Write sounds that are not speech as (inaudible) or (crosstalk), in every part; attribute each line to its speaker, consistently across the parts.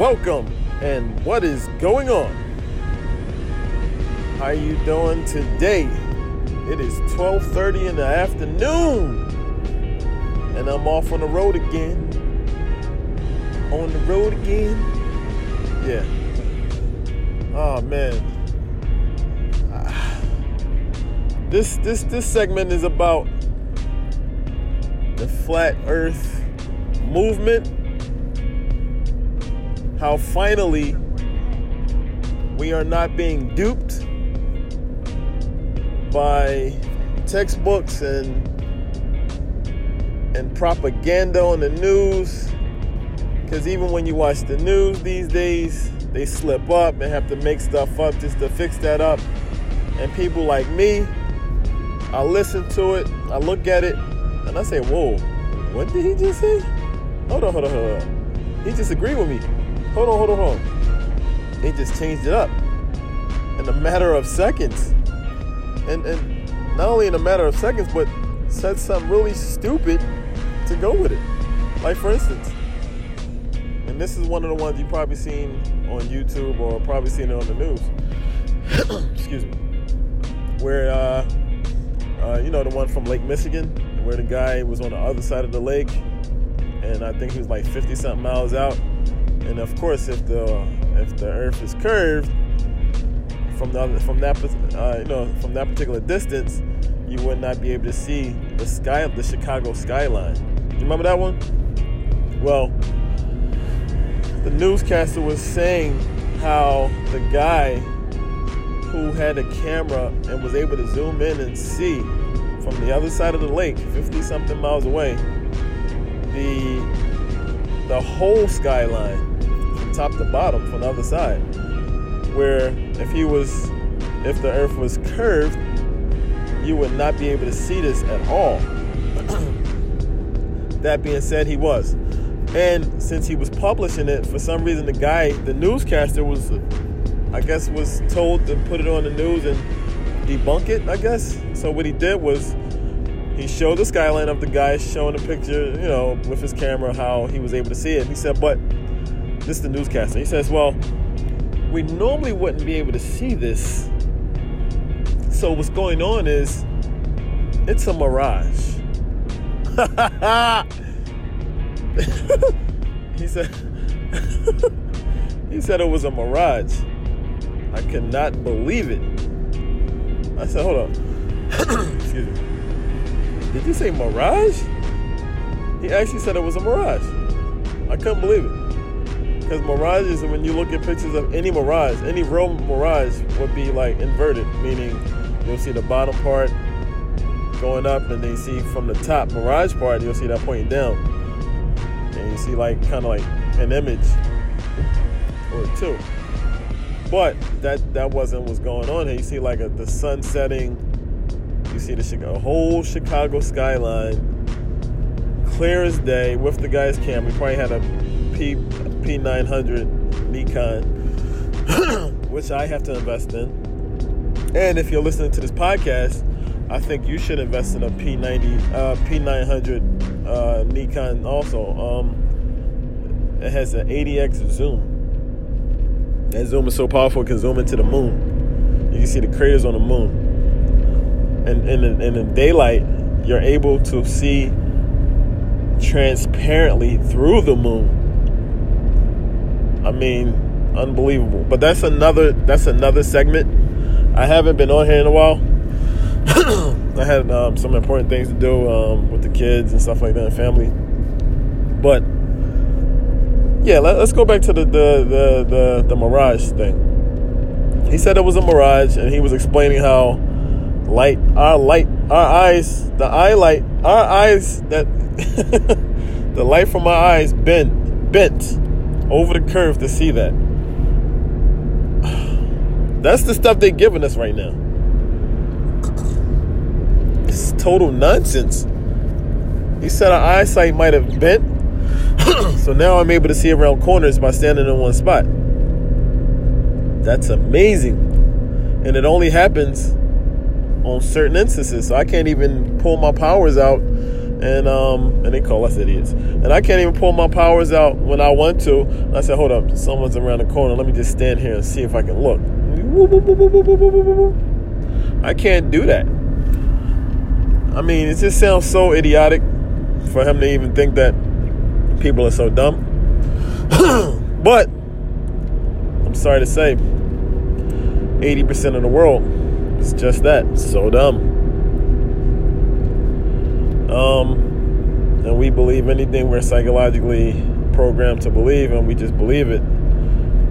Speaker 1: welcome, and what is going on? How are you doing today? It is 12:30 in the afternoon, and I'm off on the road again. On the road again. Yeah. Oh man. (sighs) This this this segment is about the flat earth movement. How finally we are not being duped by textbooks and and propaganda on the news. Because even when you watch the news these days they slip up and have to make stuff up just to fix that up. And people like me i listen to it i look at it and i say whoa what did he just say? Hold on hold on hold on. He just agreed with me hold on hold on hold on he just changed it up in a matter of seconds and and not only in a matter of seconds, but said something really stupid to go with it. Like for instance, and this is one of the ones you probably seen on YouTube or probably seen it on the news. (coughs) Excuse me, where uh, uh, you know the one from Lake Michigan, where the guy was on the other side of the lake, and I think he was like 50 something miles out. And of course, if the if the Earth is curved, from the from that uh, you know from that particular distance, you would not be able to see the sky of the Chicago skyline. You remember that one? Well, the newscaster was saying how the guy who had a camera and was able to zoom in and see from the other side of the lake, 50 something miles away, the the whole skyline top to bottom from the other side where if he was if the earth was curved you would not be able to see this at all. (clears throat) That being said he was. And since he was publishing it for some reason the guy the newscaster was i guess was told to put it on the news and debunk it i guess. So what he did was he showed the skyline of the guy showing a picture you know with his camera how he was able to see it. He said but this is the newscaster he says well we normally wouldn't be able to see this. So what's going on is it's a mirage. (laughs) he said (laughs) he said it was a mirage. I cannot believe it. I said, hold on. (coughs) Excuse me. Did you say mirage? He actually said it was a mirage. I couldn't believe it. Because mirages, and when you look at pictures of any mirage, any real mirage would be like inverted, meaning you'll see the bottom part going up, and then you see from the top mirage part, you'll see that pointing down, and you see like kind of like an image or two. But that that wasn't what's going on here. You see like a, the sun setting. You see the Chicago, whole Chicago skyline, clear as day, with the guy's camera. He probably had a P P900 Nikon, (clears throat) which I have to invest in. And if you're listening to this podcast, I think you should invest in a P90, uh, P900 uh, Nikon also. Um, it has an 80x zoom. That zoom is so powerful it can zoom into the moon. You can see the craters on the moon. And in, in the daylight, you're able to see transparently through the moon. I mean, unbelievable. But that's another that's another segment. I haven't been on here in a while. (clears throat) I had um, some important things to do um, with the kids and stuff like that, and family. But yeah, let, us go back to the the, the the the mirage thing. He said it was a mirage, and he was explaining how light, our light, our eyes, the eye light, our eyes that (laughs) the light from our eyes bent, bent over the curve to see that. (sighs) That's the stuff they're giving us right now. It's total nonsense. He said our eyesight might have bent, (clears throat) so now I'm able to see around corners by standing in one spot. That's amazing. And it only happens on certain instances. So I can't even pull my powers out and um, and they call us idiots. And I can't even pull my powers out when I want to. I said, hold up, someone's around the corner. Let me just stand here and see if I can look. I can't do that. I mean, it just sounds so idiotic for him to even think that people are so dumb. (clears throat) but I'm sorry to say, 80% of the world is just that, so dumb. Um, and we believe anything we're psychologically programmed to believe, and we just believe it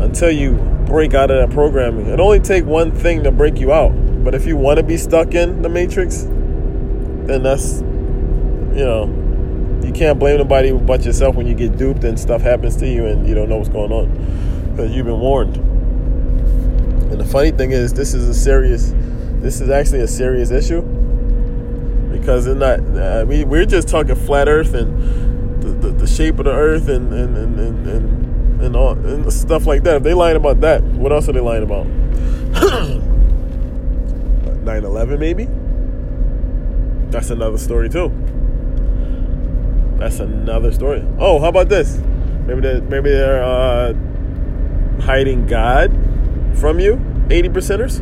Speaker 1: until you break out of that programming. It only take one thing to break you out. But if you want to be stuck in the matrix, then that's you know you can't blame nobody but yourself when you get duped and stuff happens to you and you don't know what's going on because you've been warned. And the funny thing is, this is a serious, this is actually a serious issue because it's not. I mean, we're just talking flat Earth and the, the, the shape of the Earth and and and and, and, and, all, and stuff like that. If they lying about that, what else are they lying about? (coughs) 9/11 maybe. That's another story too. That's another story. Oh, how about this? Maybe they maybe they're uh, hiding God from you, eighty percenters.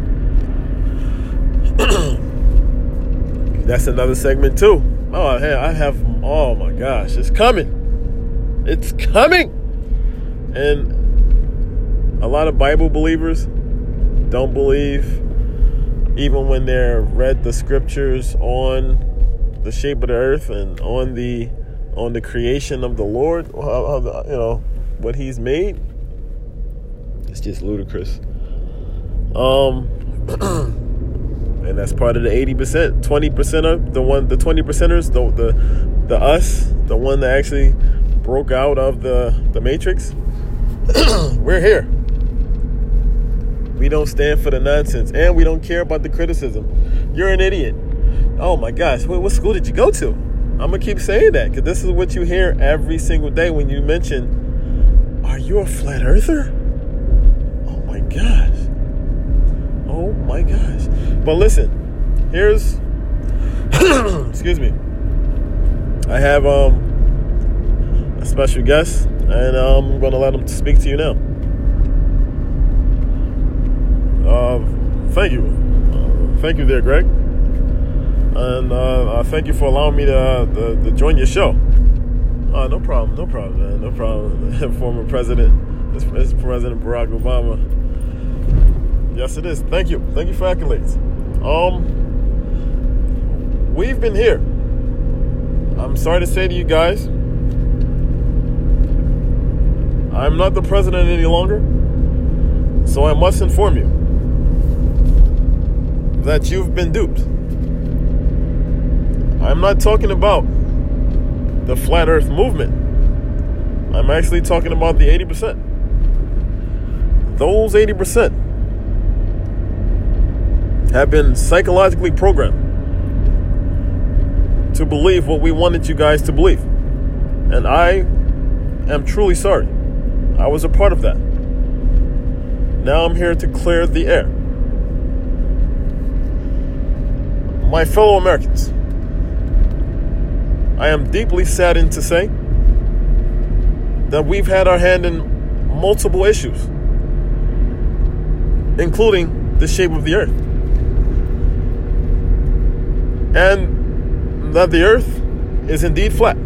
Speaker 1: (coughs) That's another segment too. Oh, hey, I have. Oh my gosh, it's coming! It's coming! And a lot of Bible believers don't believe even when they're read the scriptures on the shape of the earth and on the on the creation of the Lord, you know what He's made, it's just ludicrous. Um, (clears throat) and that's part of the eighty percent, twenty percent of the one, the twenty percenters, the the the us, the one that actually broke out of the the matrix. (clears throat) We're here. We don't stand for the nonsense and we don't care about the criticism. You're an idiot. Oh my gosh, what, what school did you go to? I'm gonna keep saying that because this is what you hear every single day when you mention, Are you a flat earther? Oh my gosh. Oh my gosh. But listen, here's (clears throat) excuse me. I have um a special guest and I'm gonna let him speak to you now. Uh, thank you. Uh, thank you there, Greg. And uh, uh thank you for allowing me to, to, to join your show. Uh, no problem, no problem, man, no problem. (laughs) Former President, this, this President Barack Obama. Yes, it is. Thank you. Thank you for accolades. Um, we've been here. I'm sorry to say to you guys, I'm not the president any longer, so I must inform you that you've been duped. I'm not talking about the flat earth movement. I'm actually talking about the 80%. Those 80% have been psychologically programmed to believe what we wanted you guys to believe. And I am truly sorry. I was a part of that. Now I'm here to clear the air. My fellow Americans, I am deeply saddened to say that we've had our hand in multiple issues, including the shape of the earth. And that the earth is indeed flat.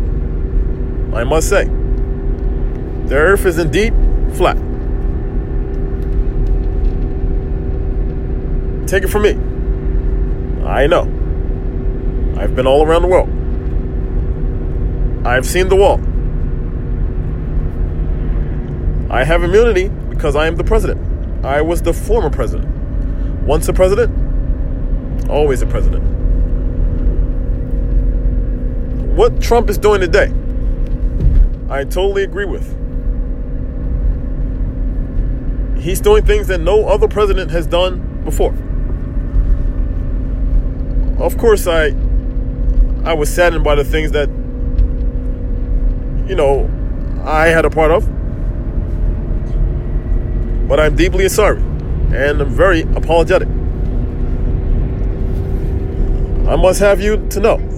Speaker 1: I must say. The earth is indeed flat. Take it from me. I know. I've been all around the world. I've seen the wall. I have immunity because I am the president. I was the former president. Once a president, always a president. What Trump is doing today, I totally agree with. He's doing things that no other president has done before. Of course, I I was saddened by the things that you know I had a part of, but I'm deeply sorry and I'm very apologetic. I must have you to know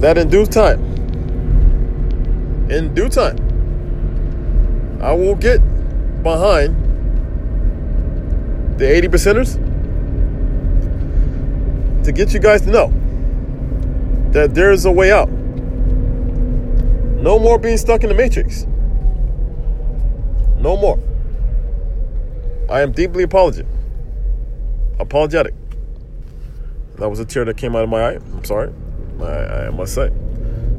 Speaker 1: that in due time, in due time, I will get behind the 80 percenters to get you guys to know that there is a way out. No more being stuck in the matrix. No more. I am deeply apologetic. Apologetic. That was a tear that came out of my eye. I'm sorry. I, I must say.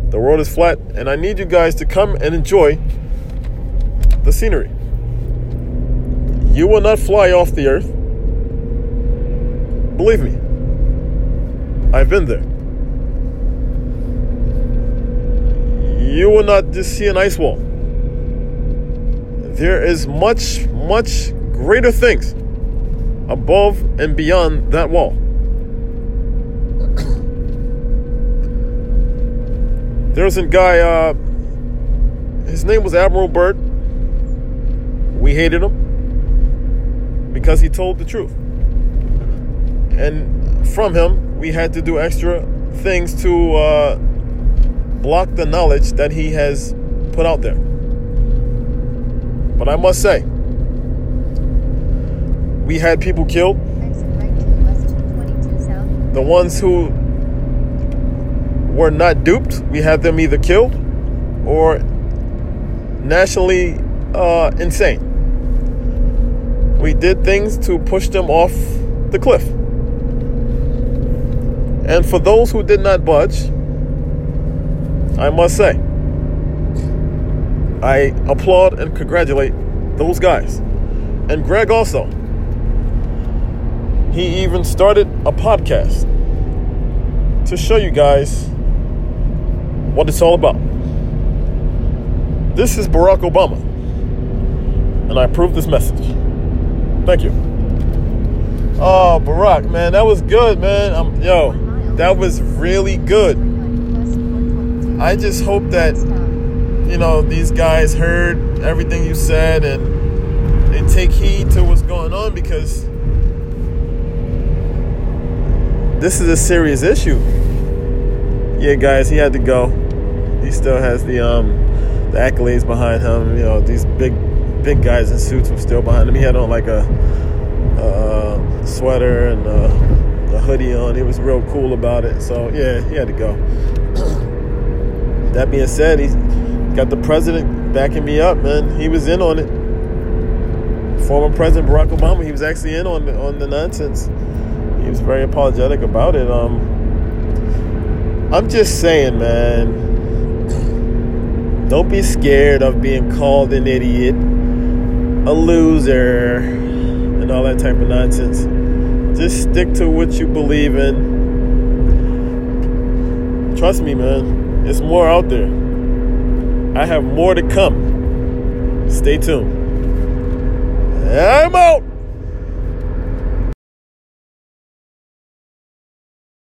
Speaker 1: The world is flat, and I need you guys to come and enjoy the scenery. You will not fly off the earth. Believe me, I've been there. You will not just see an ice wall. There is much, much greater things above and beyond that wall. There's a guy, uh, his name was Admiral Byrd. We hated him because he told the truth. And from him, we had to do extra things to uh, block the knowledge that he has put out there. But I must say, we had people killed. The ones who were not duped, we had them either killed or nationally uh, insane. We did things to push them off the cliff. And for those who did not budge, I must say, I applaud and congratulate those guys. And Greg also. He even started a podcast to show you guys what it's all about. This is Barack Obama, and I approve this message. Thank you. Oh, Barack, man, that was good, man. Um, yo, that was really good. I just hope that you know these guys heard everything you said and they take heed to what's going on because this is a serious issue. Yeah, guys, he had to go. He still has the um the accolades behind him. You know, these big big guys in suits were still behind him. He had on like a, a sweater and a, a hoodie on. He was real cool about it. So yeah, he had to go. (clears throat) that being said, he's got the president backing me up, man. He was in on it. Former President Barack Obama, he was actually in on the, on the nonsense. He was very apologetic about it. Um, I'm just saying, man. Don't be scared of being called an idiot, a loser, and all that type of nonsense. Just stick to what you believe in. Trust me, man. It's more out there. I have more to come. Stay tuned. I'm out.